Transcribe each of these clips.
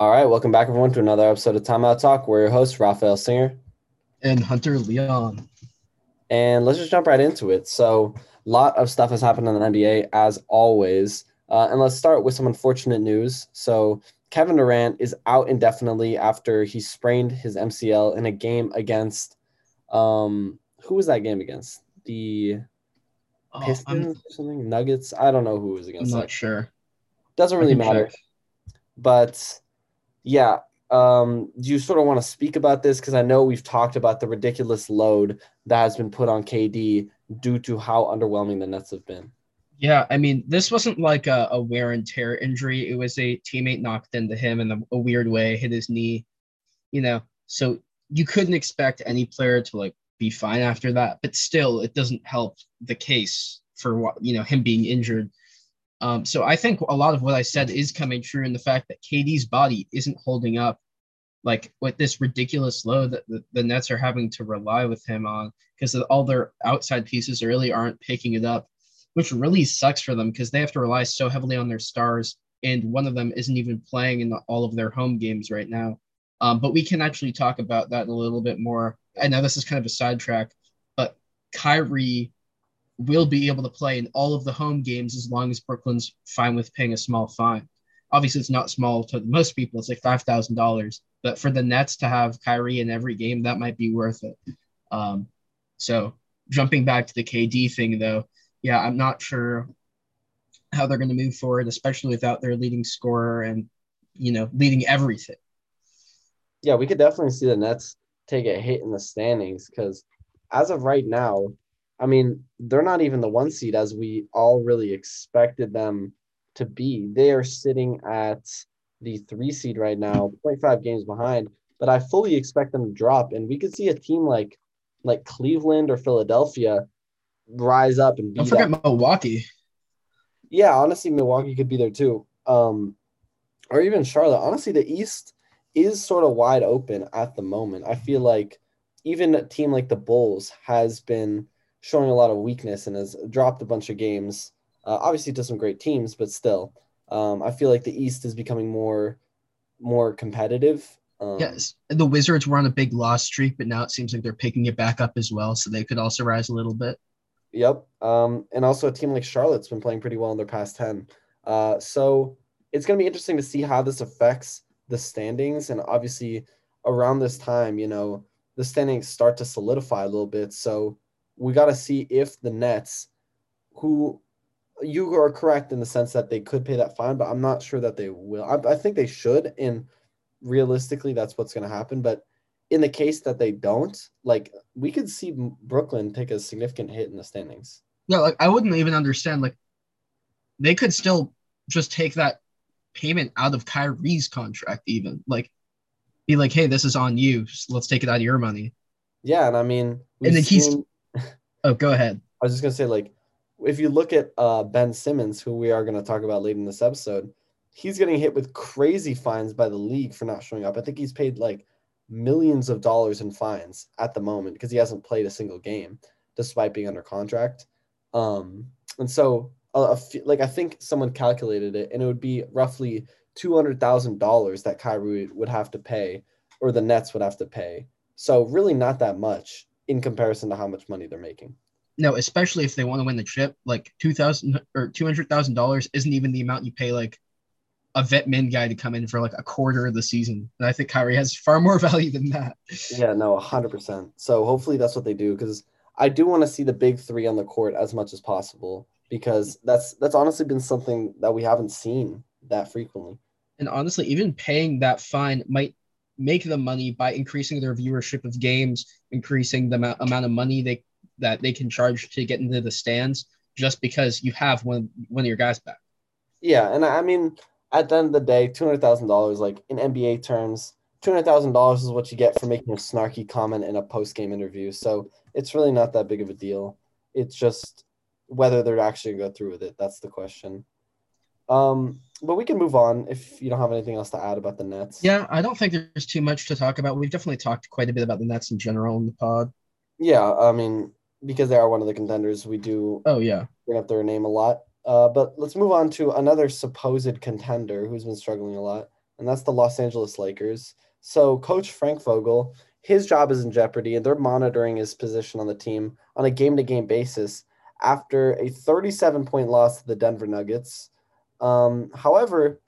All right, welcome back, everyone, to another episode of Timeout Talk. We're your host, Raphael Singer. And Hunter Leon. And let's just jump right into it. So, a lot of stuff has happened in the NBA, as always. Uh, and let's start with some unfortunate news. So, Kevin Durant is out indefinitely after he sprained his MCL in a game against, um, who was that game against? The Oh, Pistons I'm, or something? Nuggets? I don't know who was I'm against. not that. sure. Doesn't really matter. check. But yeah, um, do you sort of want to speak about this? Because I know we've talked about the ridiculous load that has been put on KD due to how underwhelming the Nets have been. Yeah, I mean, this wasn't like a, a wear and tear injury. It was a teammate knocked into him in a, a weird way, hit his knee, you know. So you couldn't expect any player to like be fine after that, but still, it doesn't help the case for what you know him being injured. Um, so I think a lot of what I said is coming true in the fact that KD's body isn't holding up, like with this ridiculous load that the, the Nets are having to rely with him on because all their outside pieces really aren't picking it up, which really sucks for them because they have to rely so heavily on their stars, and one of them isn't even playing in the, all of their home games right now. Um, but we can actually talk about that a little bit more. I know this is kind of a sidetrack, but Kyrie will be able to play in all of the home games as long as Brooklyn's fine with paying a small fine. Obviously, it's not small to most people. It's like five thousand dollars, but for the Nets to have Kyrie in every game, that might be worth it. Um, so jumping back to the KD thing, though, yeah, I'm not sure how they're going to move forward, especially without their leading scorer and you know leading everything. Yeah, we could definitely see the Nets take a hit in the standings because as of right now, I mean, they're not even the one seed as we all really expected them to be. They are sitting at the three seed right now, 0.5 games behind, but I fully expect them to drop. And we could see a team like like Cleveland or Philadelphia rise up and Don't forget up. Milwaukee. Yeah, honestly, Milwaukee could be there too. Um, or even Charlotte. Honestly, the East is sort of wide open at the moment. I feel like even a team like the Bulls has been showing a lot of weakness and has dropped a bunch of games. Uh, obviously, to some great teams, but still, um, I feel like the East is becoming more more competitive. Um, Yes, the Wizards were on a big loss streak, but now it seems like they're picking it back up as well, so they could also rise a little bit. Yep. Um, and also a team like Charlotte's been playing pretty well in their past 10. Uh, so it's going to be interesting to see how this affects the standings. And obviously, around this time, you know, the standings start to solidify a little bit. So we got to see if the Nets, who you are correct in the sense that they could pay that fine, but I'm not sure that they will. I, I think they should. And realistically, that's what's going to happen. But in the case that they don't, like we could see Brooklyn take a significant hit in the standings. Yeah, like I wouldn't even understand. Like they could still just take that payment out of Kyrie's contract, even like be like, hey, this is on you. Just let's take it out of your money. Yeah, and I mean, And then we've he's- seen- Oh, go ahead. I was just gonna say, like, if you look at uh, Ben Simmons, who we are gonna talk about later in this episode, he's getting hit with crazy fines by the league for not showing up. I think he's paid like millions of dollars in fines at the moment because he hasn't played a single game despite being under contract. Um, and so, a, a f- like, I think someone calculated it, and it would be roughly two hundred thousand dollars that Kyrie would have to pay, or the Nets would have to pay. So, really, not that much in comparison to how much money they're making. No, especially if they want to win the chip, like two thousand or two hundred thousand dollars isn't even the amount you pay like a vet min guy to come in for like a quarter of the season. And I think Kyrie has far more value than that. Yeah, no, hundred percent. So hopefully that's what they do because I do want to see the big three on the court as much as possible because that's that's honestly been something that we haven't seen that frequently. And honestly, even paying that fine might make the money by increasing their viewership of games, increasing the amount, amount of money they that they can charge to get into the stands, just because you have one one of your guys back. Yeah, and I mean, at the end of the day, two hundred thousand dollars, like in NBA terms, two hundred thousand dollars is what you get for making a snarky comment in a post game interview. So it's really not that big of a deal. It's just whether they're actually going to go through with it. That's the question. Um, but we can move on if you don't have anything else to add about the Nets. Yeah, I don't think there's too much to talk about. We've definitely talked quite a bit about the Nets in general in the pod. Yeah, I mean, because they are one of the contenders, we do Oh yeah. bring up their name a lot. Uh, but let's move on to another supposed contender who's been struggling a lot, and that's the Los Angeles Lakers. So, Coach Frank Vogel, his job is in jeopardy, and they're monitoring his position on the team on a game to game basis after a 37 point loss to the Denver Nuggets. Um, however,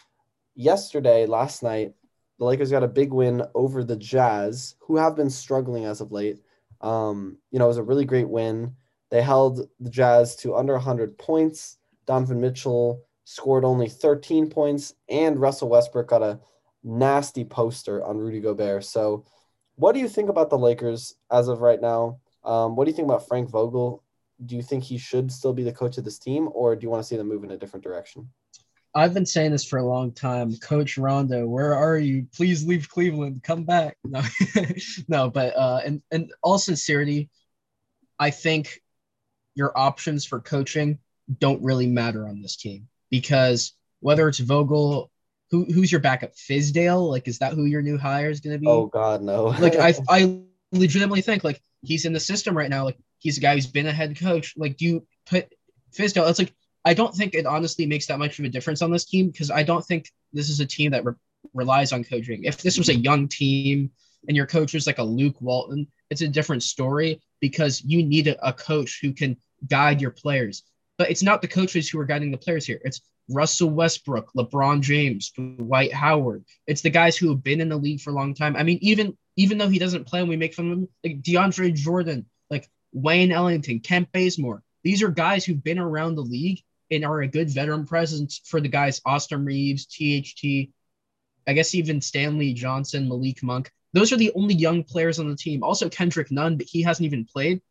yesterday, last night, the Lakers got a big win over the Jazz, who have been struggling as of late. Um, you know, it was a really great win. They held the Jazz to under 100 points. Donovan Mitchell scored only 13 points, and Russell Westbrook got a nasty poster on Rudy Gobert. So, what do you think about the Lakers as of right now? Um, what do you think about Frank Vogel? Do you think he should still be the coach of this team, or do you want to see them move in a different direction? I've been saying this for a long time. Coach Rondo, where are you? Please leave Cleveland. Come back. No, no, but uh, in, in all sincerity, I think your options for coaching don't really matter on this team because whether it's Vogel, who who's your backup? Fizdale? Like, is that who your new hire is going to be? Oh God, no. like, I I legitimately think like he's in the system right now. Like, he's a guy who's been a head coach. Like, do you put Fizdale? It's like I don't think it honestly makes that much of a difference on this team because I don't think this is a team that re- relies on coaching. If this was a young team and your coach was like a Luke Walton, it's a different story because you need a, a coach who can guide your players. But it's not the coaches who are guiding the players here. It's Russell Westbrook, LeBron James, Dwight Howard. It's the guys who have been in the league for a long time. I mean, even even though he doesn't play and we make fun of him, like DeAndre Jordan, like Wayne Ellington, Kent Bazemore. These are guys who've been around the league and are a good veteran presence for the guys Austin Reaves, THT, I guess even Stanley Johnson, Malik Monk. Those are the only young players on the team. Also Kendrick Nunn, but he hasn't even played.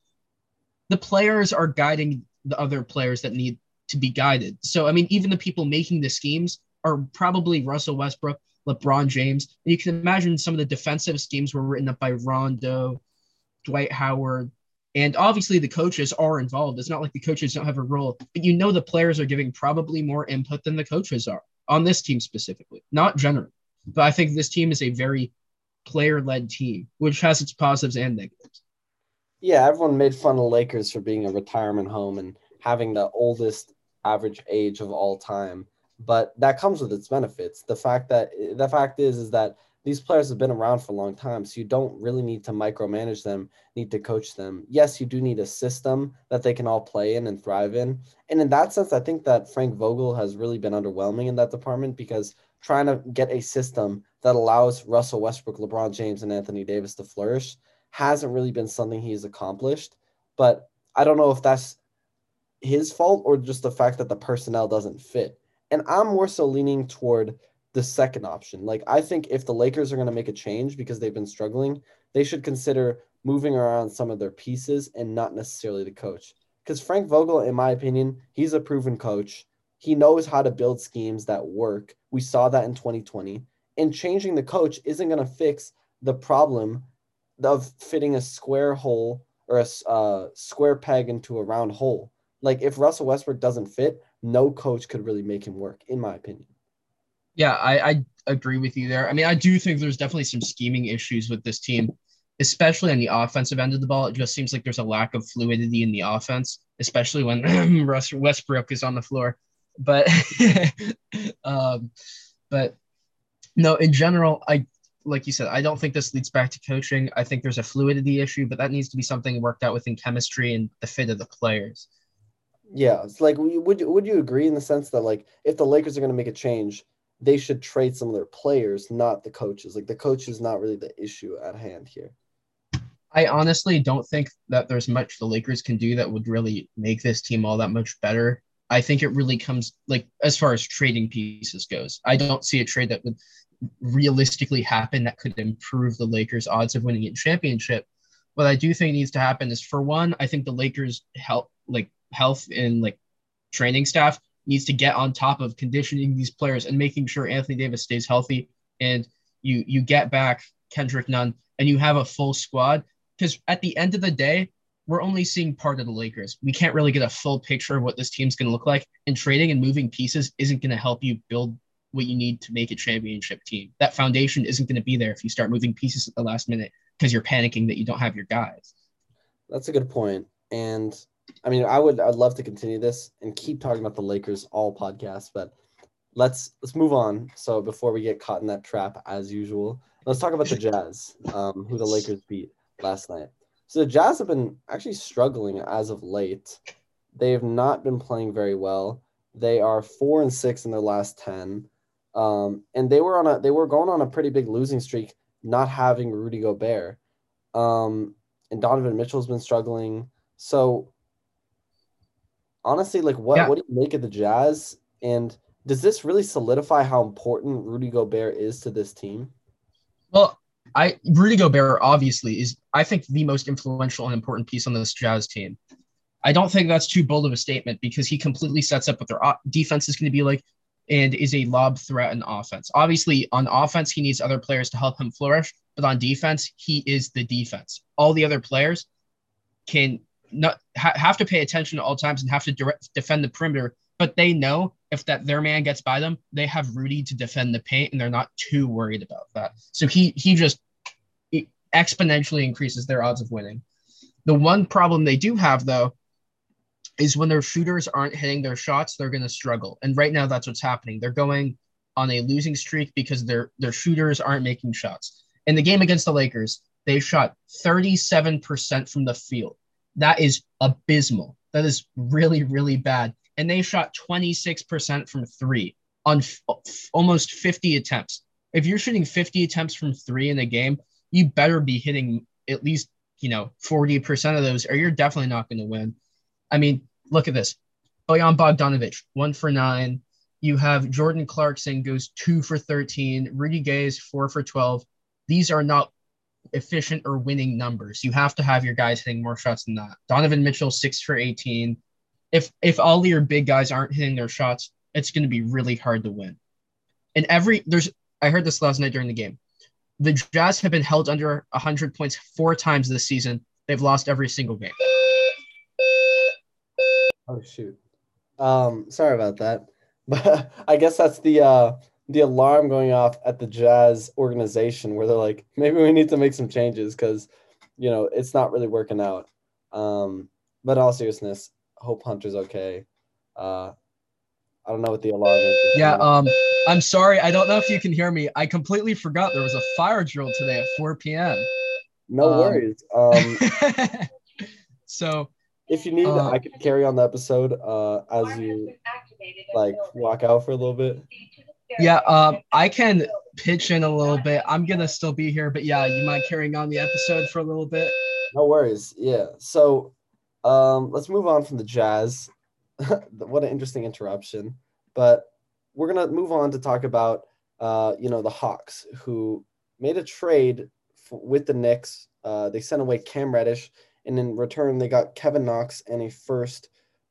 The players are guiding the other players that need to be guided. So I mean, even the people making the schemes are probably Russell Westbrook, LeBron James. And you can imagine some of the defensive schemes were written up by Rondo, Dwight Howard, and obviously, the coaches are involved. It's not like the coaches don't have a role, but you know the players are giving probably more input than the coaches are on this team specifically, not generally. But I think this team is a very player led team, which has its positives and negatives. Yeah, everyone made fun of Lakers for being a retirement home and having the oldest average age of all time. But that comes with its benefits. The fact that the fact is is that these players have been around for a long time, so you don't really need to micromanage them, need to coach them. Yes, you do need a system that they can all play in and thrive in. And in that sense, I think that Frank Vogel has really been underwhelming in that department because trying to get a system that allows Russell Westbrook, LeBron James, and Anthony Davis to flourish hasn't really been something he's accomplished. But I don't know if that's his fault or just the fact that the personnel doesn't fit. And I'm more so leaning toward the second option. Like I think if the Lakers are going to make a change because they've been struggling, they should consider moving around some of their pieces and not necessarily the coach. Because Frank Vogel, in my opinion, he's a proven coach. He knows how to build schemes that work. We saw that in 2020. And changing the coach isn't going to fix the problem of fitting a square hole or a uh, square peg into a round hole. Like if Russell Westbrook doesn't fit, no coach could really make him work, in my opinion. Yeah, I, I agree with you there. I mean, I do think there's definitely some scheming issues with this team, especially on the offensive end of the ball. It just seems like there's a lack of fluidity in the offense, especially when Westbrook is on the floor. But, um, but no, in general, I like you said, I don't think this leads back to coaching. I think there's a fluidity issue, but that needs to be something worked out within chemistry and the fit of the players. Yeah, it's like would would you agree in the sense that like if the Lakers are going to make a change, they should trade some of their players, not the coaches. Like the coach is not really the issue at hand here. I honestly don't think that there's much the Lakers can do that would really make this team all that much better. I think it really comes like as far as trading pieces goes. I don't see a trade that would realistically happen that could improve the Lakers' odds of winning a championship. What I do think needs to happen is for one, I think the Lakers help like health and like training staff needs to get on top of conditioning these players and making sure Anthony Davis stays healthy and you you get back Kendrick Nunn and you have a full squad because at the end of the day we're only seeing part of the Lakers. We can't really get a full picture of what this team's going to look like and trading and moving pieces isn't going to help you build what you need to make a championship team. That foundation isn't going to be there if you start moving pieces at the last minute because you're panicking that you don't have your guys. That's a good point. And I mean, I would I'd love to continue this and keep talking about the Lakers all podcasts, but let's let's move on. So before we get caught in that trap, as usual, let's talk about the Jazz, um, who the Lakers beat last night. So the Jazz have been actually struggling as of late. They have not been playing very well. They are four and six in their last ten, um, and they were on a they were going on a pretty big losing streak, not having Rudy Gobert, um, and Donovan Mitchell's been struggling. So honestly, like what Yeah. what do you make of the Jazz? And does this really solidify how important Rudy Gobert is to this team? Well, I Rudy Gobert obviously is I think the most influential and important piece on this Jazz team. I don't think that's too bold of a statement because he completely sets up what their defense is going to be like and is a lob threat in offense. Obviously, on offense, he needs other players to help him flourish, but on defense, he is the defense. All the other players can not ha- have to pay attention at all times and have to direct, defend the perimeter, but they know if that their man gets by them, they have Rudy to defend the paint, and they're not too worried about that. So he he just exponentially increases their odds of winning. The one problem they do have though is when their shooters aren't hitting their shots, they're going to struggle. And right now, that's what's happening. They're going on a losing streak because their their shooters aren't making shots. In the game against the Lakers, they shot 37% from the field. That is abysmal. That is really, really bad. And they shot 26% from three on f- almost 50 attempts. If you're shooting 50 attempts from three in a game, you better be hitting at least, you know, 40% of those, or you're definitely not going to win. I mean, look at this. Bojan Bogdanovic, one for nine. You have Jordan Clarkson goes two for 13. Rudy Gay is four for 12. These are not efficient or winning numbers. You have to have your guys hitting more shots than that. Donovan Mitchell, six for 18. If if all your big guys aren't hitting their shots, it's going to be really hard to win. And every there's I heard this last night during the game. The Jazz have been held under 100 points four times this season. They've lost every single game. Oh shoot. Um, sorry about that. But I guess that's the uh the alarm going off at the Jazz organization where they're like, maybe we need to make some changes because you know it's not really working out. Um, but in all seriousness, hope Hunter's okay. Uh I don't know what the alarm is. Yeah, um, I'm sorry. I don't know if you can hear me. I completely forgot there was a fire drill today at 4 p.m. no um, worries. Um so if you need uh, I could carry on the episode uh as you like walk out for a little bit. Yeah, um, I can pitch in a little bit. I'm gonna still be here, but yeah, you mind carrying on the episode for a little bit? No worries. Yeah. So um, let's move on from the Jazz. what an interesting interruption. But we're gonna move on to talk about uh, you know the Hawks who made a trade f- with the Knicks. Uh, they sent away Cam Reddish, and in return they got Kevin Knox and a first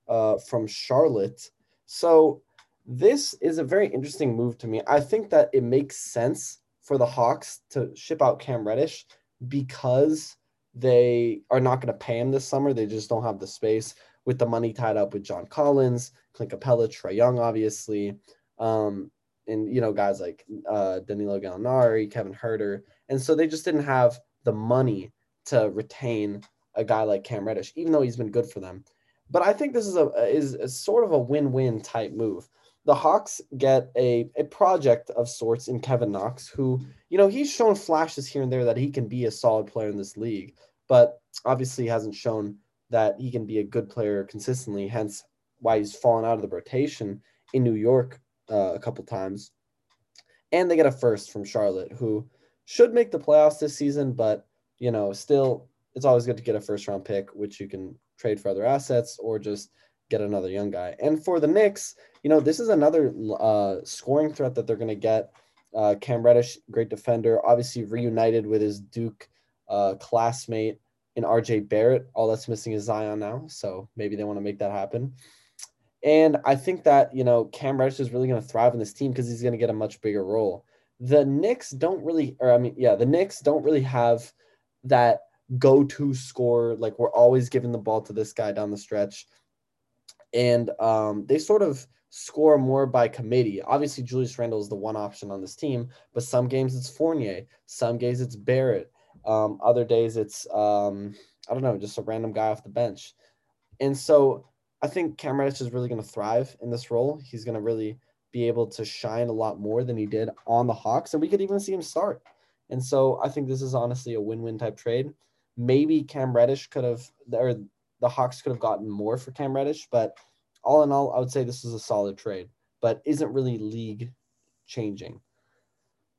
uh, from Charlotte. So this is a very interesting move to me. I think that it makes sense for the Hawks to ship out Cam Reddish because they are not going to pay him this summer. They just don't have the space with the money tied up with John Collins, Clint Capela, Trae Young, obviously, um, and you know guys like uh, Danilo Gallinari, Kevin Huerter, and so they just didn't have the money to retain a guy like Cam Reddish, even though he's been good for them. But I think this is a is a sort of a win-win type move. The Hawks get a, a project of sorts in Kevin Knox, who, you know, he's shown flashes here and there that he can be a solid player in this league, but obviously hasn't shown that he can be a good player consistently, hence why he's fallen out of the rotation in New York uh, a couple times. And they get a first from Charlotte, who should make the playoffs this season, but, you know, still, it's always good to get a first round pick, which you can trade for other assets or just get another young guy. And for the Knicks, you know, this is another uh, scoring threat that they're going to get. Uh, Cam Reddish, great defender, obviously reunited with his Duke uh, classmate in RJ Barrett. All that's missing is Zion now. So maybe they want to make that happen. And I think that, you know, Cam Reddish is really going to thrive in this team because he's going to get a much bigger role. The Knicks don't really, or I mean, yeah, the Knicks don't really have that go to scorer. Like we're always giving the ball to this guy down the stretch. And um, they sort of score more by committee. Obviously, Julius Randle is the one option on this team, but some games it's Fournier, some games it's Barrett, um, other days it's um, I don't know, just a random guy off the bench. And so I think Cam Reddish is really going to thrive in this role. He's going to really be able to shine a lot more than he did on the Hawks, and we could even see him start. And so I think this is honestly a win-win type trade. Maybe Cam Reddish could have, or the Hawks could have gotten more for Cam Reddish, but all in all, I would say this is a solid trade, but isn't really league changing.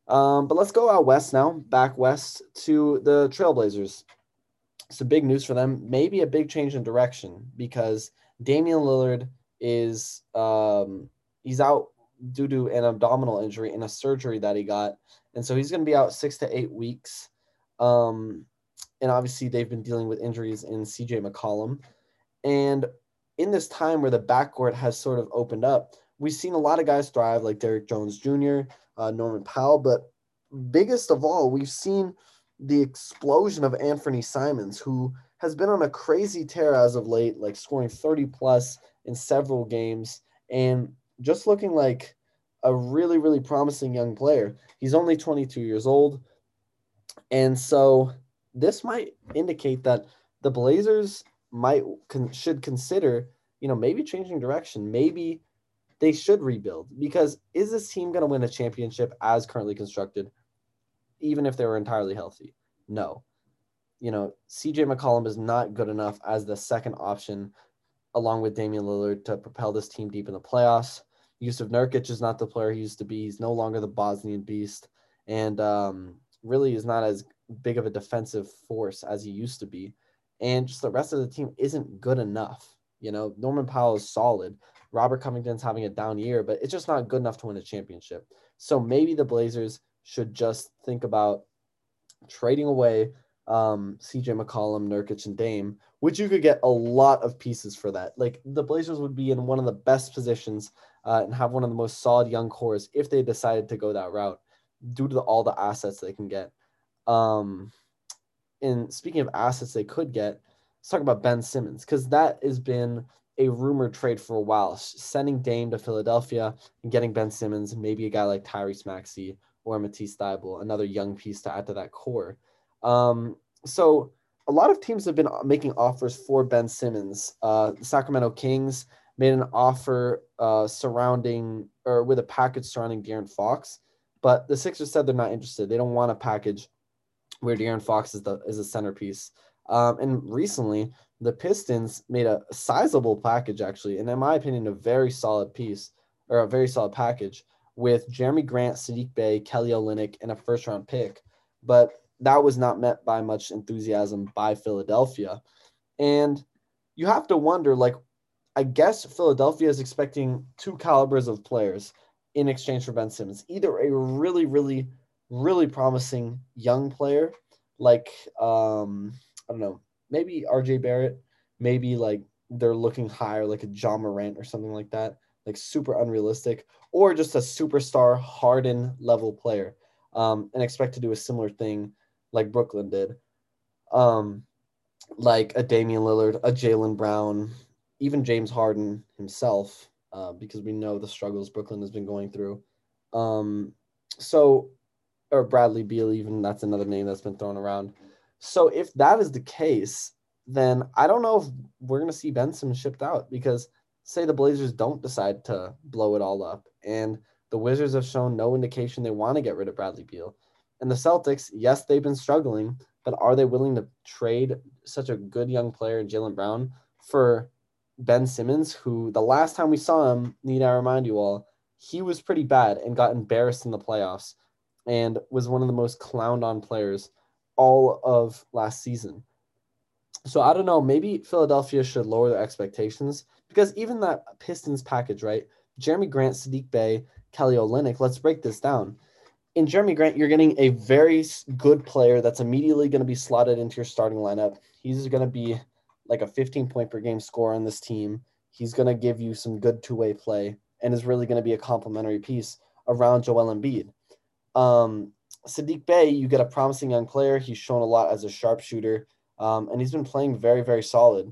Um, but let's go out west now, back west to the Trailblazers. Some big news for them, maybe a big change in direction because Damian Lillard is um, he's out due to an abdominal injury and a surgery that he got, and so he's going to be out six to eight weeks. Um, and obviously they've been dealing with injuries in CJ McCollum, and in this time where the backcourt has sort of opened up, we've seen a lot of guys thrive, like Derrick Jones Jr., uh, Norman Powell, but biggest of all, we've seen the explosion of Anfernee Simons, who has been on a crazy tear as of late, like scoring 30 plus in several games and just looking like a really, really promising young player. He's only 22 years old. And so this might indicate that the Blazers might con- should consider, you know, maybe changing direction. Maybe they should rebuild because is this team going to win a championship as currently constructed, even if they were entirely healthy? No. You know, CJ McCollum is not good enough as the second option, along with Damian Lillard, to propel this team deep in the playoffs. Jusuf Nurkic is not the player he used to be. He's no longer the Bosnian beast, and um, really is not as big of a defensive force as he used to be. And just the rest of the team isn't good enough. You know, Norman Powell is solid, Robert Covington's having a down year, but it's just not good enough to win a championship. So maybe the Blazers should just think about trading away um, CJ McCollum, Nurkic, and Dame, which you could get a lot of pieces for that. Like the Blazers would be in one of the best positions uh, and have one of the most solid young cores if they decided to go that route due to the, all the assets they can get. Um, and speaking of assets they could get, let's talk about Ben Simmons because that has been a rumored trade for a while, sending Dame to Philadelphia and getting Ben Simmons, maybe a guy like Tyrese Maxey or Matisse Thybulle, another young piece to add to that core. Um, so a lot of teams have been making offers for Ben Simmons. Uh, the Sacramento Kings made an offer uh, surrounding or with a package surrounding De'Aaron Fox, but the Sixers said they're not interested. They don't want a package where De'Aaron Fox is the is a centerpiece. Um, and recently, the Pistons made a sizable package, actually, and in my opinion, a very solid piece or a very solid package with Jerami Grant, Saddiq Bey, Kelly Olynyk, and a first round pick. But that was not met by much enthusiasm by Philadelphia. And you have to wonder, like, I guess Philadelphia is expecting two calibers of players in exchange for Ben Simmons. Either a really, really, really promising young player, like um, I don't know, maybe RJ Barrett, maybe like they're looking higher, like a Ja Morant or something like that, like super unrealistic, or just a superstar Harden level player, um, and expect to do a similar thing like Brooklyn did, um, like a Damian Lillard, a Jaylen Brown, even James Harden himself, uh, because we know the struggles Brooklyn has been going through. Um, so, or Bradley Beal, even that's another name that's been thrown around. So if that is the case, then I don't know if we're to see Benson shipped out because say the Blazers don't decide to blow it all up and the Wizards have shown no indication they want to get rid of Bradley Beal. And the Celtics, yes, they've been struggling, but are they willing to trade such a good young player, Jaylen Brown, for Ben Simmons, who the last time we saw him, need I remind you all, he was pretty bad and got embarrassed in the playoffs and was one of the most clowned on players all of last season. So I don't know. Maybe Philadelphia should lower their expectations because even that Pistons package, right? Jerami Grant, Saddiq Bey, Kelly Olynyk. Let's break this down. In Jerami Grant, you're getting a very good player that's immediately going to be slotted into your starting lineup. He's going to be like a 15 point per game score on this team. He's going to give you some good two way play and is really going to be a complementary piece around Joel Embiid. Um, Saddiq Bey, you get a promising young player. He's shown a lot as a sharpshooter, um, and he's been playing very, very solid.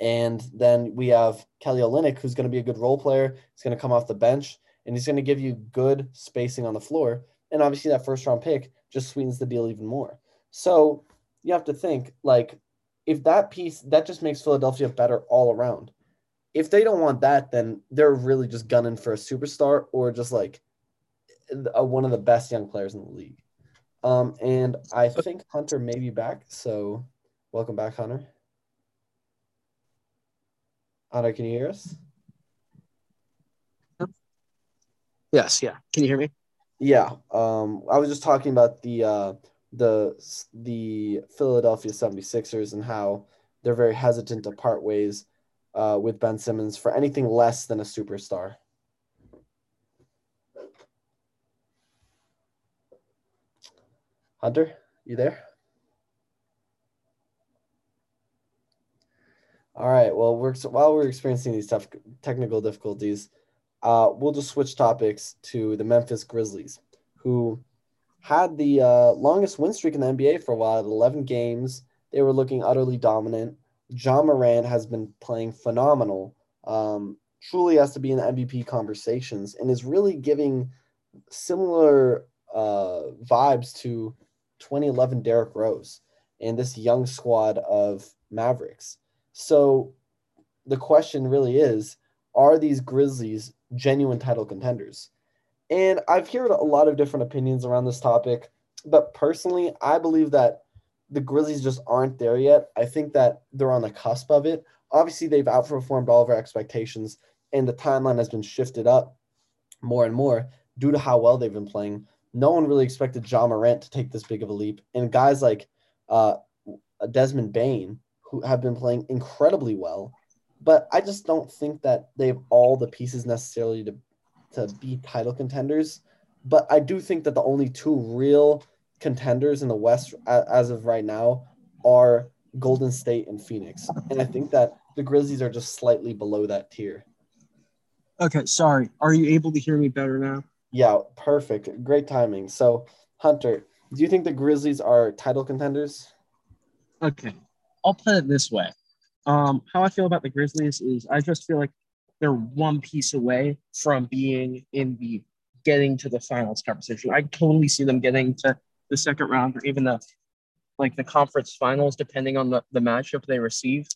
And then we have Kelly Olynyk, who's going to be a good role player. He's going to come off the bench, and he's going to give you good spacing on the floor. And obviously, that first round pick just sweetens the deal even more. So you have to think like, if that piece that just makes Philadelphia better all around. if they don't want that, then they're really just gunning for a superstar or just like a, one of the best young players in the league. Um, and I think Hunter may be back. So welcome back, Hunter. Hunter, can you hear us? Yes, yeah. Can you hear me? Yeah. Um, I was just talking about the uh, the the Philadelphia 76ers and how they're very hesitant to part ways uh, with Ben Simmons for anything less than a superstar. Hunter, you there? All right. Well, we're while we're experiencing these tough technical difficulties, uh, we'll just switch topics to the Memphis Grizzlies, who had the uh, longest win streak in the NBA for a while at 11 games. They were looking utterly dominant. Ja Morant has been playing phenomenal. Um, truly has to be in the MVP conversations and is really giving similar uh, vibes to 2011 Derrick Rose and this young squad of Mavericks. So the question really is are these Grizzlies genuine title contenders? And I've heard a lot of different opinions around this topic, but personally, I believe that the Grizzlies just aren't there yet. I think that they're on the cusp of it. Obviously, they've outperformed all of our expectations, and the timeline has been shifted up more and more due to how well they've been playing. No one really expected Ja Morant to take this big of a leap, and guys like uh, Desmond Bane, who have been playing incredibly well, but I just don't think that they have all the pieces necessarily to to be title contenders. But I do think that the only two real contenders in the West as of right now are Golden State and Phoenix. And I think that the Grizzlies are just slightly below that tier. Okay, sorry. Are you able to hear me better now? Yeah, perfect. Great timing. So, Hunter, do you think the Grizzlies are title contenders? Okay. I'll put it this way. Um, how I feel about the Grizzlies is I just feel like they're one piece away from being in the getting to the finals conversation. I totally see them getting to the second round or even the like the conference finals, depending on the, the matchup they receive.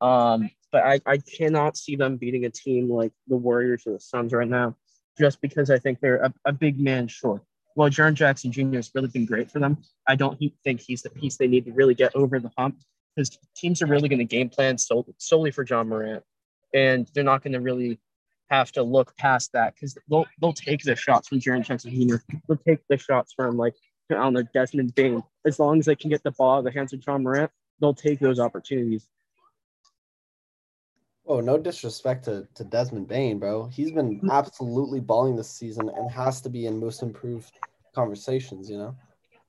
Um, but I, I cannot see them beating a team like the Warriors or the Suns right now, just because I think they're a, a big man short. Well, Jaren Jackson Jr. has really been great for them. I don't think he's the piece they need to really get over the hump because teams are really going to game plan sol- solely for Ja Morant, and they're not going to really have to look past that because they'll they'll take the shots from Jaren Jackson Jr. They'll take the shots from like I don't know, Desmond Bane. As long as they can get the ball in the hands of Ja Morant, they'll take those opportunities. Oh, no disrespect to, to Desmond Bane, bro. He's been mm. absolutely balling this season and has to be in most improved conversations, you know?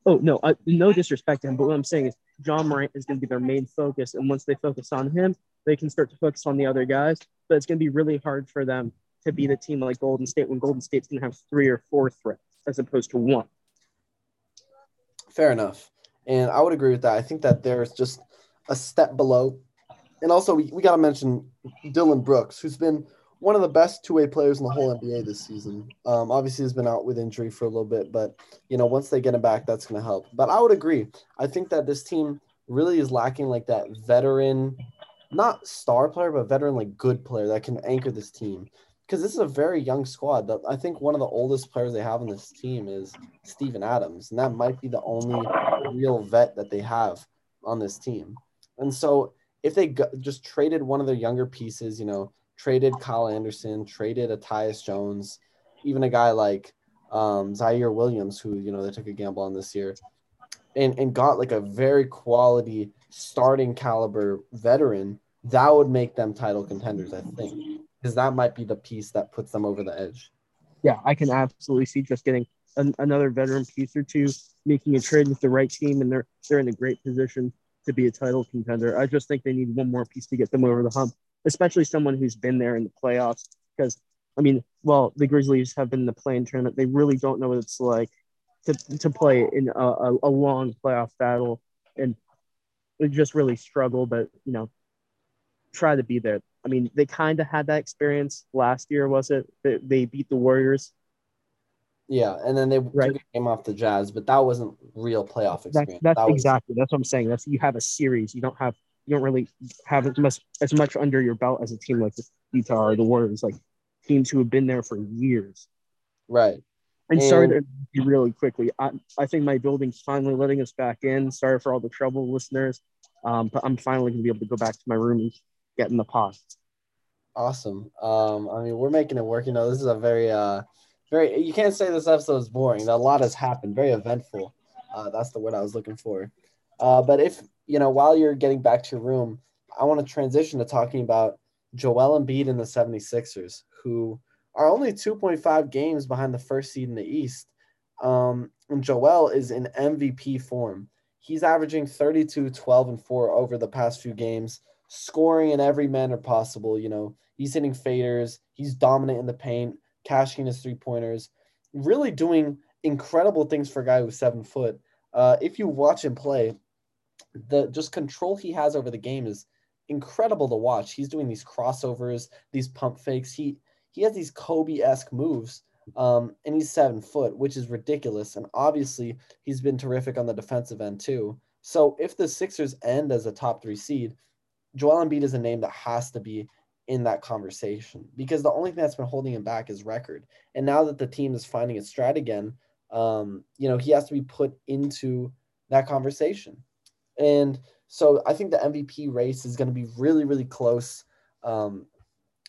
Oh, no, uh, no disrespect to him. But what I'm saying is Ja Morant is going to be their main focus. And once they focus on him, they can start to focus on the other guys. But it's going to be really hard for them to be the team like Golden State when Golden State's going to have three or four threats as opposed to one. Fair enough. And I would agree with that. I think that there's just a step below. And also, we, we got to mention Dillon Brooks, who's been one of the best two way players in the whole NBA this season. Um, obviously, has been out with injury for a little bit, but you know, once they get him back, that's going to help. But I would agree. I think that this team really is lacking like that veteran, not star player, but veteran like good player that can anchor this team because this is a very young squad. I think one of the oldest players they have on this team is Steven Adams, and that might be the only real vet that they have on this team. And so, if they just traded one of their younger pieces, you know, traded Kyle Anderson, traded a Tyus Jones, even a guy like um, Ziaire Williams, who you know they took a gamble on this year, and and got like a very quality starting caliber veteran, that would make them title contenders, I think because that might be the piece that puts them over the edge. Yeah, I can absolutely see just getting an, another veteran piece or two, making a trade with the right team, and they're they're in a great position to be a title contender. I just think they need one more piece to get them over the hump, especially someone who's been there in the playoffs. Because I mean, well, the Grizzlies have been in the play-in tournament. They really don't know what it's like to, to play in a, a, a long playoff battle, and they just really struggle. But you know, try to be there. I mean, they kind of had that experience last year, was it? They, they beat the Warriors. Yeah, and then they right. took a game off the Jazz, but that wasn't real playoff experience. That's, that's that exactly that's what I'm saying. That's you have a series. You don't have you don't really have as much as much under your belt as a team like the Utah or the Warriors, like teams who have been there for years. Right. And, and sorry to be really quickly. I, I think my building's finally letting us back in. Sorry for all the trouble, listeners. Um, but I'm finally gonna be able to go back to my room and get in the pod. Awesome. Um, I mean, we're making it work. You know, this is a very, uh, very. You can't say this episode is boring. A lot has happened. Very eventful. Uh, that's the word I was looking for. Uh, but if you know, while you're getting back to your room, I want to transition to talking about Joel Embiid and the 76ers, who are only 2.5 games behind the first seed in the East. Um, and Joel is in MVP form. He's averaging 32, 12, and 4 over the past few games, scoring in every manner possible. You know, he's hitting faders, he's dominant in the paint, cashing his three pointers, really doing incredible things for a guy who's seven foot. Uh, if you watch him play, the just control he has over the game is incredible to watch. He's doing these crossovers, these pump fakes. He he has these Kobe esque moves, um, and he's seven foot, which is ridiculous. And obviously, he's been terrific on the defensive end too. So if the Sixers end as a top three seed, Joel Embiid is a name that has to be in that conversation because the only thing that's been holding him back is record. And now that the team is finding its stride again, um, you know, he has to be put into that conversation. And so I think the MVP race is going to be really, really close. Um,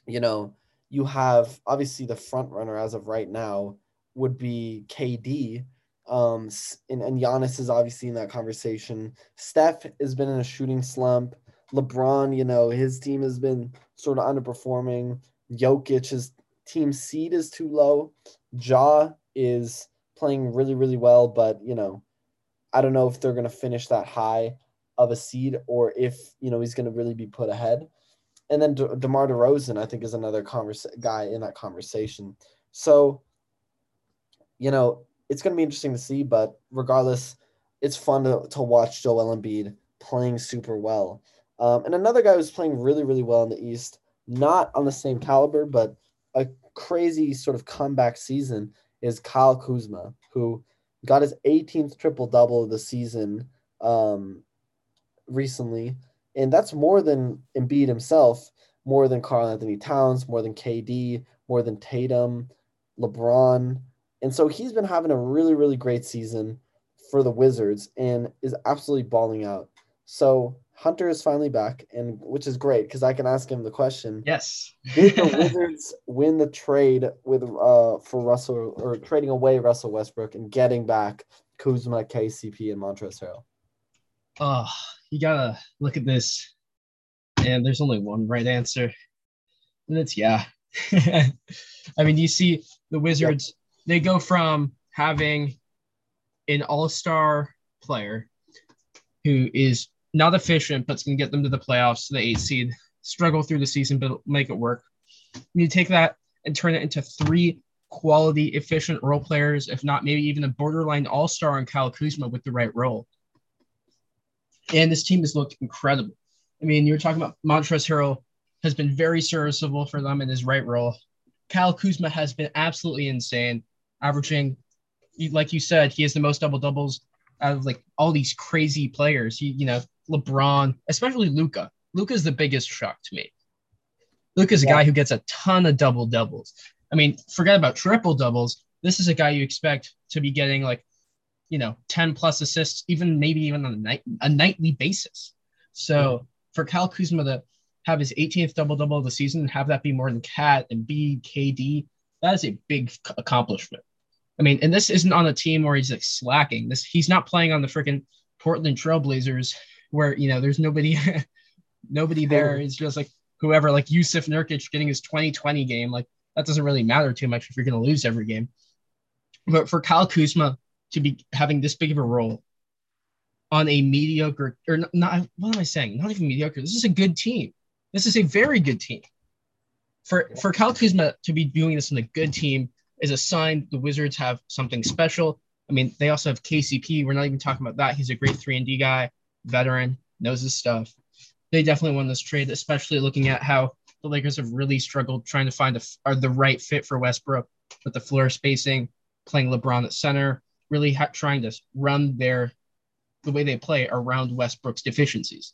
you know, you have obviously the front runner as of right now would be KD. Um, and, and Giannis is obviously in that conversation. Steph has been in a shooting slump. LeBron, you know, his team has been sort of underperforming. Jokic's team seed is too low. Ja is playing really, really well, but you know, I don't know if they're going to finish that high of a seed or if you know he's going to really be put ahead. And then De- DeMar DeRozan, I think, is another guy in that conversation. So, you know, it's going to be interesting to see. But regardless, it's fun to, to watch Joel Embiid playing super well. Um, and another guy who's playing really, really well in the East, not on the same caliber, but a crazy sort of comeback season is Kyle Kuzma, who got his 18th triple double of the season um, recently, and that's more than Embiid himself, more than Karl-Anthony Towns, more than KD, more than Tatum, LeBron, and so he's been having a really really great season for the Wizards and is absolutely balling out. So Hunter is finally back, and which is great because I can ask him the question. Yes. Did the Wizards win the trade with uh for Russell or trading away Russell Westbrook and getting back Kuzma, KCP, and Montrezl Harrell? Oh, you gotta look at this, and there's only one right answer, and it's yeah. I mean, you see the Wizards, they go from having an all-star player who is not efficient, but's gonna get them to the playoffs, the eight seed, struggle through the season, but make it work. You take that and turn it into three quality, efficient role players, if not maybe even a borderline all-star on Kyle Kuzma with the right role and this team has looked incredible. I mean, you were talking about Montrezl Harrell has been very serviceable for them in his right role. Kyle Kuzma has been absolutely insane, averaging, like you said, he has the most double doubles out of like all these crazy players. He, you know, LeBron, especially Luka. Luka's the biggest shock to me. Luka's yeah. a guy who gets a ton of double doubles. I mean, forget about triple doubles. This is a guy you expect to be getting like you know 10 plus assists even maybe even on a night a nightly basis so for Kyle Kuzma to have his 18th double double of the season and have that be more than KAT and B KD that is a big accomplishment I mean and this isn't on a team where he's like slacking this he's not playing on the freaking Portland Trailblazers where you know there's nobody nobody there it's just like whoever like Jusuf Nurkic getting his 2020 game like that doesn't really matter too much if you're going to lose every game but for Kyle Kuzma to be having this big of a role on a mediocre or not, what am I saying? Not even mediocre. This is a good team. This is a very good team. For for Kyle Kuzma to be doing this in a good team is a sign the Wizards have something special. I mean, they also have KCP. We're not even talking about that. He's a great three and D guy, veteran, knows his stuff. They definitely won this trade, especially looking at how the Lakers have really struggled trying to find a, are the right fit for Westbrook with the floor spacing, playing LeBron at center, really ha- trying to run their the way they play around Westbrook's deficiencies.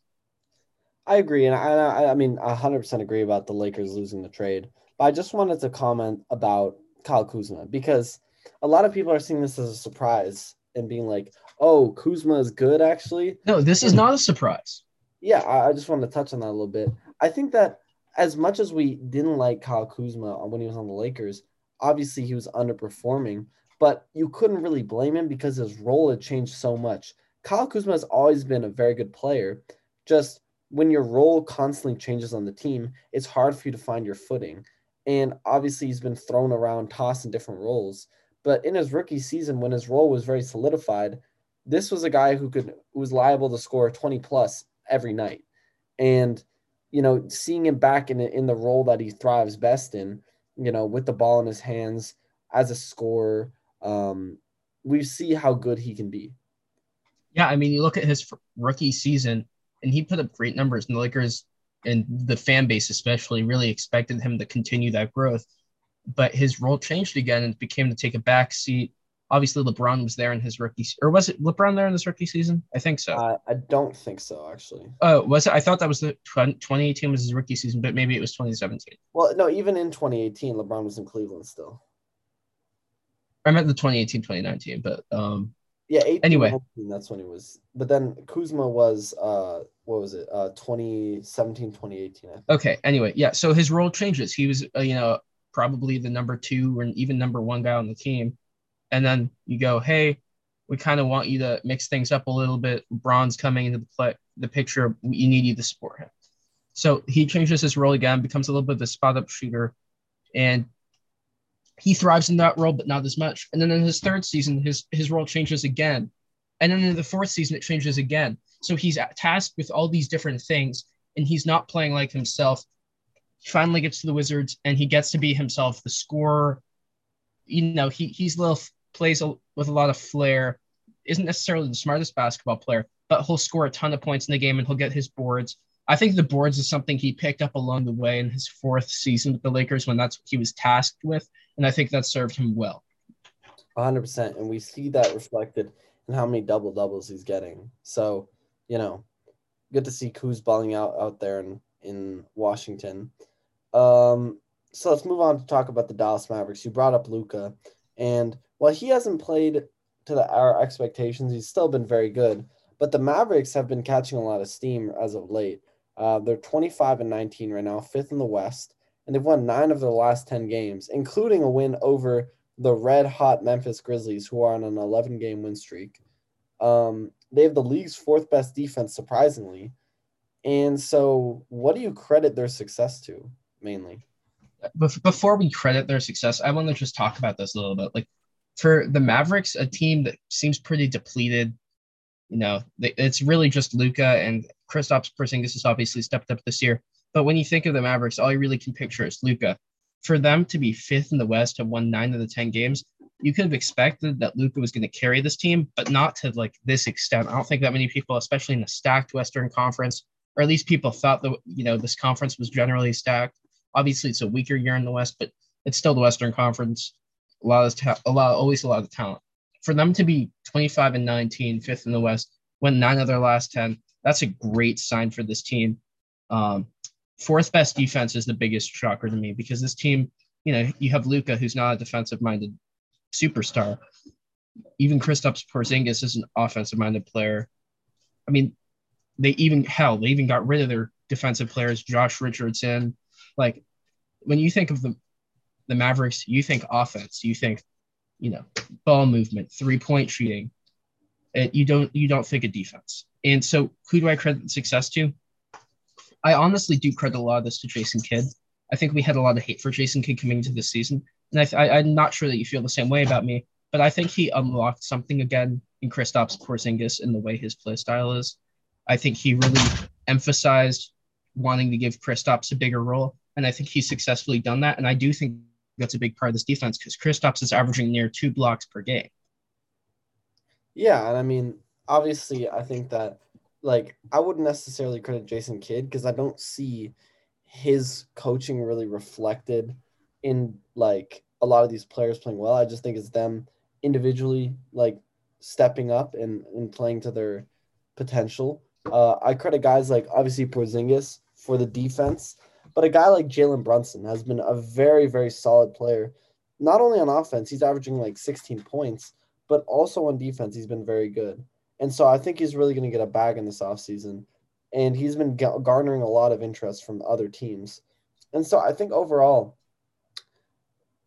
I agree, and I, I, mean, I hundred percent agree about the Lakers losing the trade. But I just wanted to comment about Kyle Kuzma because a lot of people are seeing this as a surprise and being like, "Oh, Kuzma is good." Actually, no, this is hmm. not a surprise. Yeah, I, I just wanted to touch on that a little bit. I think that as much as we didn't like Kyle Kuzma when he was on the Lakers, obviously he was underperforming, but you couldn't really blame him because his role had changed so much. Kyle Kuzma has always been a very good player. Just when your role constantly changes on the team, it's hard for you to find your footing. And obviously, he's been thrown around, tossed in different roles. But in his rookie season, when his role was very solidified, this was a guy who could who was liable to score 20 plus every night. And you know, seeing him back in in the role that he thrives best in, you know, with the ball in his hands as a scorer, um, we see how good he can be. Yeah, I mean, you look at his rookie season, and he put up great numbers. And the Lakers and the fan base, especially, really expected him to continue that growth. But his role changed again and became to take a back seat obviously LeBron was there in his rookie, or was it LeBron there in his rookie season? I think so. Uh, I don't think so, actually. Oh, was it? I thought that was the 2018 was his rookie season, but maybe it was 2017. Well, no, even in 2018, LeBron was in Cleveland still. I meant the 2018, 2019, but um. Yeah, 18, anyway, 19, that's when he was. But then Kuzma was uh what was it? Uh 2017, 2018. Okay, anyway, yeah, so his role changes. He was uh, you know, probably the number 2 or even number 1 guy on the team and then you go, hey, we kind of want you to mix things up a little bit. Bron's coming into the play, the picture. You need you to support him. So he changes his role again, becomes a little bit of a spot up shooter, and he thrives in that role, but not as much. And then in his third season, his his role changes again, and then in the fourth season, it changes again. So he's tasked with all these different things, and he's not playing like himself. He finally gets to the Wizards, and he gets to be himself, the scorer. You know, he he's a little plays a, with a lot of flair, isn't necessarily the smartest basketball player, but he'll score a ton of points in the game and he'll get his boards. I think the boards is something he picked up along the way in his fourth season with the Lakers when that's what he was tasked with. And I think that served him well. 100%. And we see that reflected in how many double doubles he's getting. So, you know, good to see Kuz balling out out there in, in Washington. Um, so let's move on to talk about the Dallas Mavericks. You brought up Luka, And while he hasn't played to the, our expectations, he's still been very good. But the Mavericks have been catching a lot of steam as of late. Uh, they're 25 and 19 right now, fifth in the West, and they've won nine of their last 10 games, including a win over the red hot Memphis Grizzlies, who are on an 11 game win streak. Um, they have the league's fourth best defense, surprisingly. And so, what do you credit their success to mainly? before we credit their success, I want to just talk about this a little bit. Like for the Mavericks, a team that seems pretty depleted. You know, it's really just Luka and Kristaps Porzingis has obviously stepped up this year. But when you think of the Mavericks, all you really can picture is Luka. For them to be fifth in the West, have won nine of the ten games, you could have expected that Luka was going to carry this team, but not to like this extent. I don't think that many people, especially in the stacked Western Conference, or at least people thought that you know this conference was generally stacked Obviously, it's a weaker year in the West, but it's still the Western Conference. A lot of ta- a lot, always a lot of talent. For them to be 25 and 19, fifth in the West, win nine of their last 10, that's a great sign for this team. Um, fourth best defense is the biggest shocker to me because this team, you know, you have Luka, who's not a defensive minded superstar. Even Kristaps Porzingis is an offensive minded player. I mean, they even hell, they even got rid of their defensive players, Josh Richardson, like when you think of the the Mavericks, you think offense, you think, you know, ball movement, three point shooting. It, you don't you don't think of defense. And so, who do I credit success to? I honestly do credit a lot of this to Jason Kidd. I think we had a lot of hate for Jason Kidd coming into this season, and I, I, am not sure that you feel the same way about me. But I think he unlocked something again in Kristaps Porzingis in the way his play style is. I think he really emphasized wanting to give Kristaps a bigger role. And I think he's successfully done that. And I do think that's a big part of this defense because Kristaps is averaging near two blocks per game. Yeah, and I mean, obviously, I think that like I wouldn't necessarily credit Jason Kidd because I don't see his coaching really reflected in like a lot of these players playing well. I just think it's them individually like stepping up and, and playing to their potential. Uh, I credit guys like obviously Porzingis for the defense, but a guy like Jalen Brunson has been a very, very solid player. Not only on offense, he's averaging like 16 points, but also on defense, he's been very good. And so I think he's really going to get a bag in this offseason. And he's been garnering a lot of interest from other teams. And so I think overall,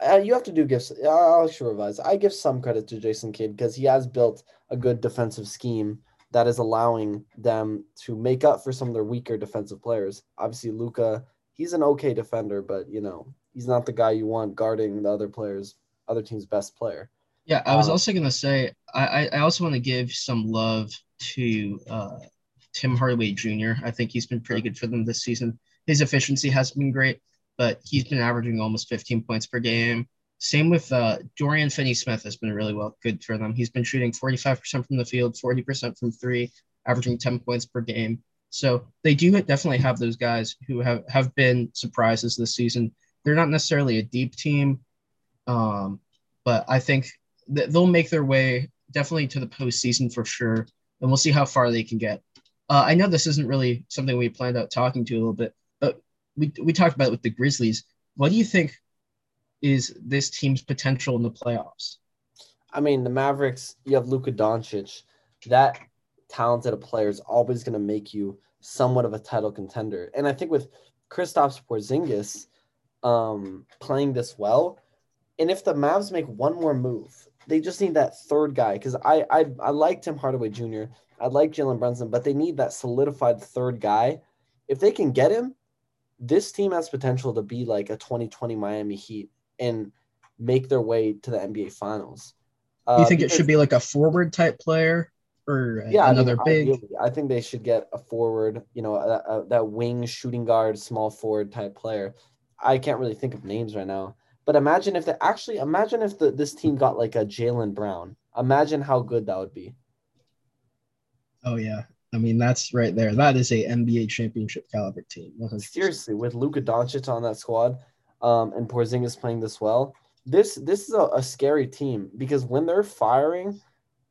uh, you have to do gifts. I'll should revise. I give some credit to Jason Kidd because he has built a good defensive scheme that is allowing them to make up for some of their weaker defensive players. Obviously, Luka, he's an okay defender, but you know he's not the guy you want guarding the other players, other team's best player. Yeah, I was um, also gonna say I I also want to give some love to uh, Tim Hardaway Jr. I think he's been pretty good for them this season. His efficiency has been great but he's been averaging almost 15 points per game. Same with uh, Dorian Finney-Smith has been really well good for them. He's been shooting 45% from the field, 40% from three, averaging 10 points per game. So they do definitely have those guys who have, have been surprises this season. They're not necessarily a deep team, um, but I think that they'll make their way definitely to the postseason for sure. And we'll see how far they can get. Uh, I know this isn't really something we planned out talking to a little bit, but we we talked about it with the Grizzlies. What do you think is this team's potential in the playoffs? I mean, the Mavericks. You have Luka Doncic. That talented a player is always going to make you somewhat of a title contender. And I think with Kristaps Porzingis um, playing this well, and if the Mavs make one more move, they just need that third guy. Because I, I I like Tim Hardaway Jr. I like Jalen Brunson, but they need that solidified third guy. If they can get him, this team has potential to be like a 2020 Miami Heat and make their way to the NBA Finals. Uh, you think because, it should be like a forward type player or yeah, another I mean, big? Ideally, I think they should get a forward, you know, a, a, that wing shooting guard, small forward type player. I can't really think of names right now, but imagine if they actually imagine if the, this team got like a Jaylen Brown. Imagine how good that would be. Oh yeah, I mean, that's right there. That is a NBA championship caliber team. 100%. Seriously, with Luka Doncic on that squad, um, and Porzingis playing this well, this this is a, a scary team because when they're firing,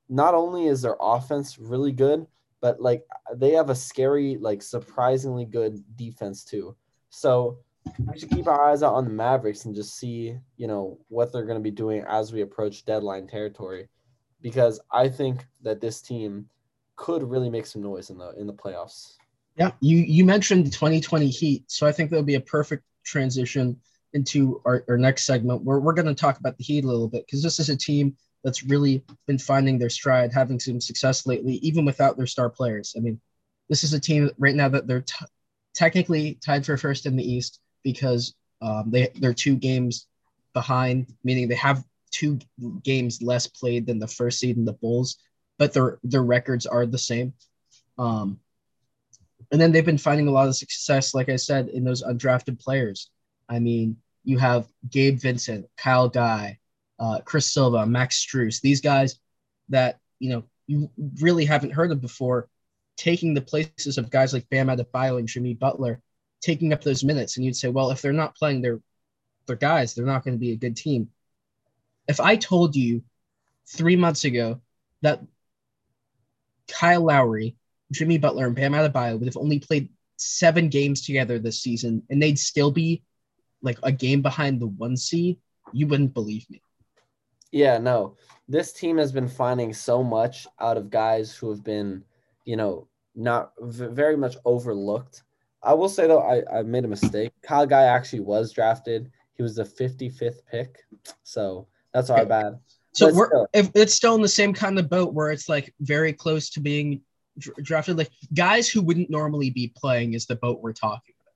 not only is their offense really good, but like they have a scary, like surprisingly good defense too. So we should keep our eyes out on the Mavericks and just see, you know, what they're going to be doing as we approach deadline territory, because I think that this team could really make some noise in the in the playoffs. Yeah, you you mentioned the 2020 Heat, so I think that'll be a perfect transition into our, our next segment where we're going to talk about the Heat a little bit because this is a team that's really been finding their stride, having some success lately, even without their star players. I mean, this is a team right now that they're t- technically tied for first in the East because um, they they're two games behind, meaning they have two games less played than the first seed in the Bulls but their their records are the same. Um, and then they've been finding a lot of success, like I said, in those undrafted players. I mean, you have Gabe Vincent, Kyle Guy, uh, Chris Silva, Max Strus, these guys that you know you really haven't heard of before, taking the places of guys like Bam Adebayo and Jimmy Butler, taking up those minutes. And you'd say, well, if they're not playing their their guys, they're not going to be a good team. If I told you three months ago that Kyle Lowry, Jimmy Butler, and Bam Adebayo would have only played seven games together this season, and they'd still be like a game behind the one seed, you wouldn't believe me. Yeah, no. This team has been finding so much out of guys who have been, you know, not v- very much overlooked. I will say though, I, I made a mistake. Kyle Guy actually was drafted. He was the 55th pick. So that's our bad. So we're still. if it's still in the same kind of boat where it's like very close to being drafted, like guys who wouldn't normally be playing is the boat we're talking about.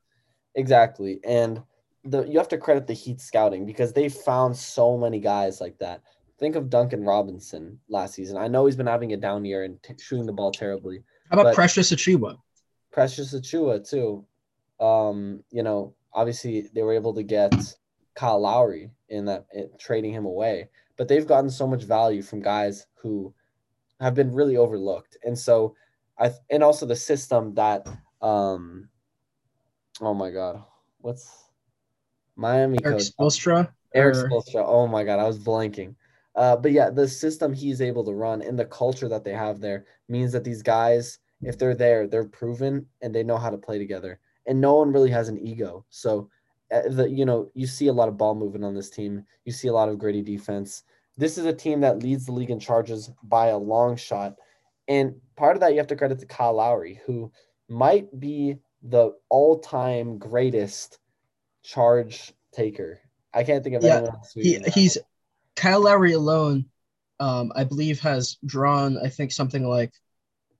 Exactly, and the you have to credit the Heat scouting because they found so many guys like that. Think of Duncan Robinson last season. I know he's been having a down year and t- shooting the ball terribly. How about Precious Achiuwa? Precious Achiuwa too. Um, you know, obviously they were able to get Kyle Lowry in that in trading him away but they've gotten so much value from guys who have been really overlooked. And so I and also the system that um oh my god, what's Miami Erik coach? Spoelstra? Erik or... Spoelstra. Oh my god, I was blanking. Uh, but yeah, the system he's able to run and the culture that they have there means that these guys if they're there, they're proven and they know how to play together. And no one really has an ego. So, uh, the you know, you see a lot of ball movement on this team. You see a lot of gritty defense. This is a team that leads the league in charges by a long shot. And part of that you have to credit to Kyle Lowry, who might be the all-time greatest charge taker. I can't think of Yeah, anyone else. He, he's. Kyle Lowry alone, um, I believe, has drawn, I think, something like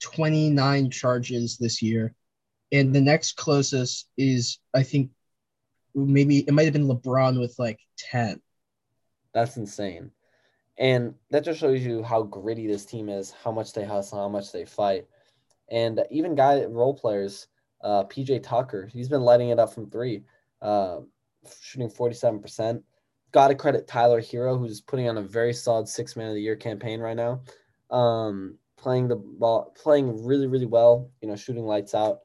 29 charges this year. And the next closest is, I think, maybe it might have been LeBron with like 10. That's insane. And that just shows you how gritty this team is, how much they hustle, how much they fight. And even guy role players, uh, PJ Tucker, he's been lighting it up from three, uh, shooting 47%. Got to credit Tyler Herro, who's putting on a very solid six man of the year campaign right now. Um, playing the ball, playing really, really well, you know, shooting lights out.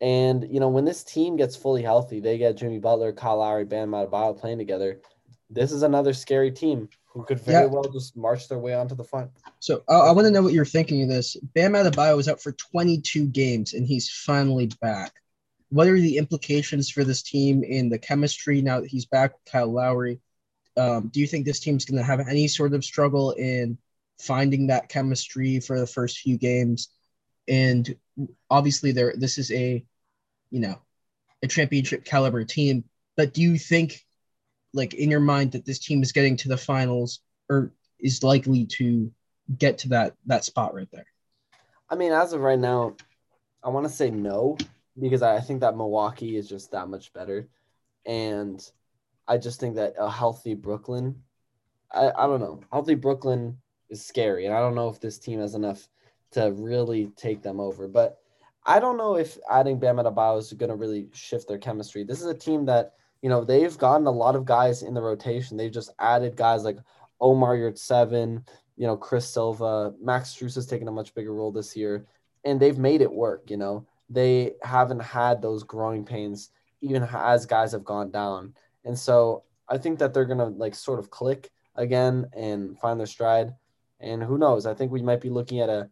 And, you know, when this team gets fully healthy, they get Jimmy Butler, Kyle Lowry, Bam Adebayo playing together. This is another scary team who could very Yeah. well just march their way onto the front. So I, I want to know what you're thinking of this. Bam Adebayo was out for 22 games and he's finally back. What are the implications for this team in the chemistry now that he's back with Kyle Lowry? Um, do you think this team's going to have any sort of struggle in finding that chemistry for the first few games? And obviously, there this is a, you know, a championship caliber team. But do you think, like in your mind, that this team is getting to the finals or is likely to get to that that spot right there. I mean, as of right now, I want to say no because I think that Milwaukee is just that much better. And I just think that a healthy Brooklyn, I, I don't know, healthy Brooklyn is scary. And I don't know if this team has enough to really take them over. But I don't know if adding Bam Adebayo is going to really shift their chemistry. This is a team that, you know, they've gotten a lot of guys in the rotation. They've just added guys like Omer Yurtseven, you know, Chris Silva, Max Strus has taken a much bigger role this year, and they've made it work. You know, they haven't had those growing pains even as guys have gone down, and so I think that they're gonna like sort of click again and find their stride. And who knows? I think we might be looking at a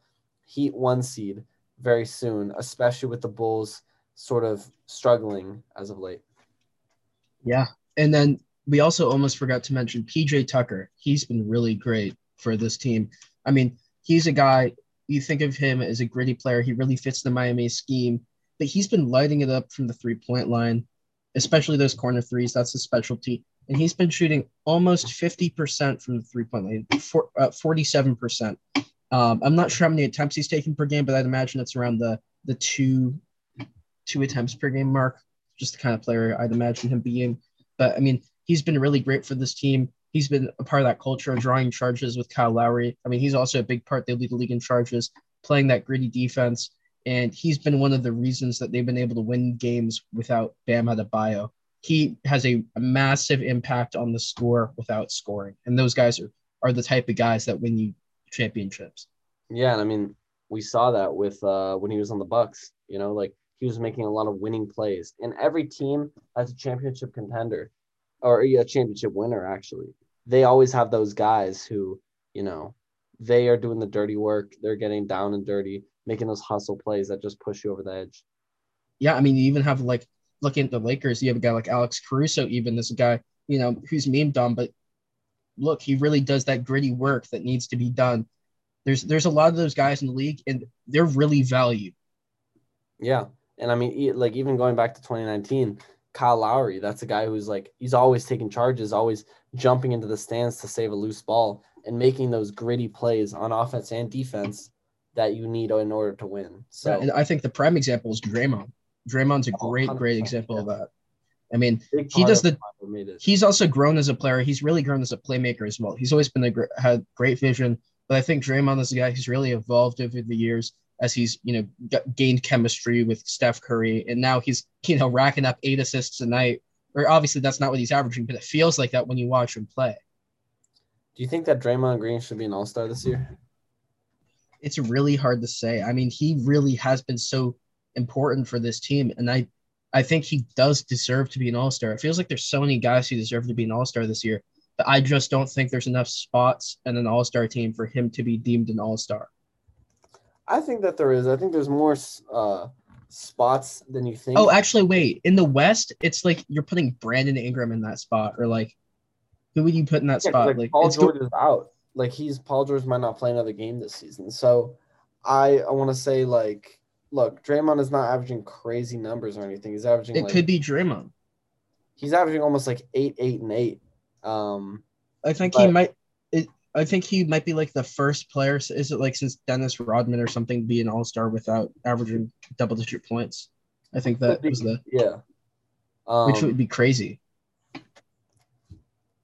Heat one seed very soon, especially with the Bulls sort of struggling as of late. Yeah. And then we also almost forgot to mention PJ Tucker. He's been really great for this team. I mean, he's a guy, you think of him as a gritty player. He really fits the Miami scheme, but he's been lighting it up from the three point line, especially those corner threes. That's his specialty. And he's been shooting almost 50% from the three point line, for, uh, 47%. Um, I'm not sure how many attempts he's taking per game, but I'd imagine it's around the the two two attempts per game mark. Just the kind of player I'd imagine him being. But I mean, he's been really great for this team. He's been a part of that culture of drawing charges with Kyle Lowry. I mean, he's also a big part. They lead the league in charges, playing that gritty defense. And he's been one of the reasons that they've been able to win games without Bam Adebayo. He has a, massive impact on the score without scoring. And those guys are, are the type of guys that win you championships. Yeah, and I mean, we saw that with uh when he was on the Bucks. You know, like he was making a lot of winning plays, and every team that's a championship contender or a championship winner actually, they always have those guys who, you know, they are doing the dirty work. They're getting down and dirty, making those hustle plays that just push you over the edge. Yeah, I mean, you even have like looking at the Lakers, you have a guy like Alex Caruso, even this guy, you know, who's memed on, but look, he really does that gritty work that needs to be done. There's there's a lot of those guys in the league, and they're really valued. Yeah, and I mean, like even going back to 2019, Kyle Lowry, that's a guy who's like he's always taking charges, always jumping into the stands to save a loose ball and making those gritty plays on offense and defense that you need in order to win. So and I think the prime example is Draymond. Draymond's a Oh, great, great 100%, example of that. I mean, he does the what made it. he's also grown as a player. He's really grown as a playmaker as well. He's always been a gr- had great vision, but I think Draymond is a guy who's really evolved over the years as he's you know gained chemistry with Steph Curry, and now he's you know racking up eight assists a night. Or obviously that's not what he's averaging, but it feels like that when you watch him play. Do you think that Draymond Green should be an All Star this year? It's really hard to say. I mean, he really has been so important for this team, and I I think he does deserve to be an All Star. It feels like there's so many guys who deserve to be an All Star this year. But I just don't think there's enough spots in an All Star team for him to be deemed an All Star. I think that there is. I think there's more uh, spots than you think. Oh, actually, wait. In the West, it's like you're putting Brandon Ingram in that spot, or like who would you put in that Yeah, spot? like, Like, Paul George is out. Like he's Paul George might not play another game this season. So I I want to say like, look, Draymond is not averaging crazy numbers or anything. He's averaging. it like, could be Draymond. He's averaging almost like eight, eight, and eight. Um, I think he might. I think he might be like the first player. Is it like since Dennis Rodman or something to be an All Star without averaging double digit points? I think that be- was the yeah. Um, which would be crazy.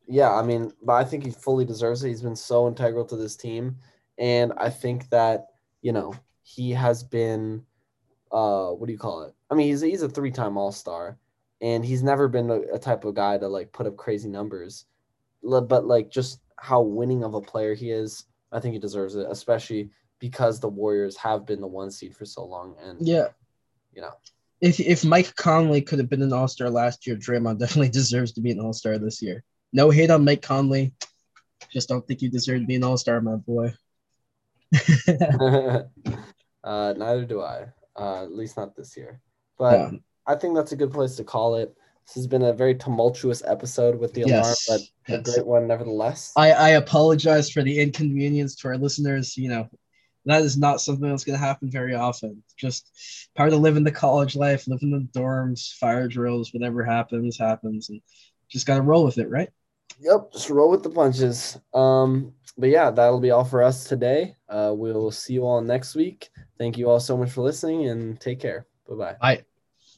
Yeah, I mean, but I think he fully deserves it. He's been so integral to this team, and I think that you know he has been, uh, what do you call it? I mean, he's he's a three time All Star, and he's never been a, a type of guy to like put up crazy numbers, but like just how winning of a player he is, I think he deserves it, especially because the Warriors have been the one seed for so long, and Yeah. you know, If if Mike Conley could have been an All Star last year, Draymond definitely deserves to be an All Star this year. No hate on Mike Conley. Just don't think you deserve to be an All Star, my boy. uh, neither do I, uh, at least not this year, but. Yeah. I think that's a good place to call it. This has been a very tumultuous episode with the alarm, Yes, but a great one nevertheless. I, I apologize for the inconvenience to our listeners. You know, that is not something that's going to happen very often. Just part of living the college life, living in the dorms, fire drills, whatever happens, happens. And just got to roll with it, right? Yep, just roll with the punches. Um, but yeah, that'll be all for us today. Uh, we'll see you all next week. Thank you all so much for listening and take care. Bye bye. Bye.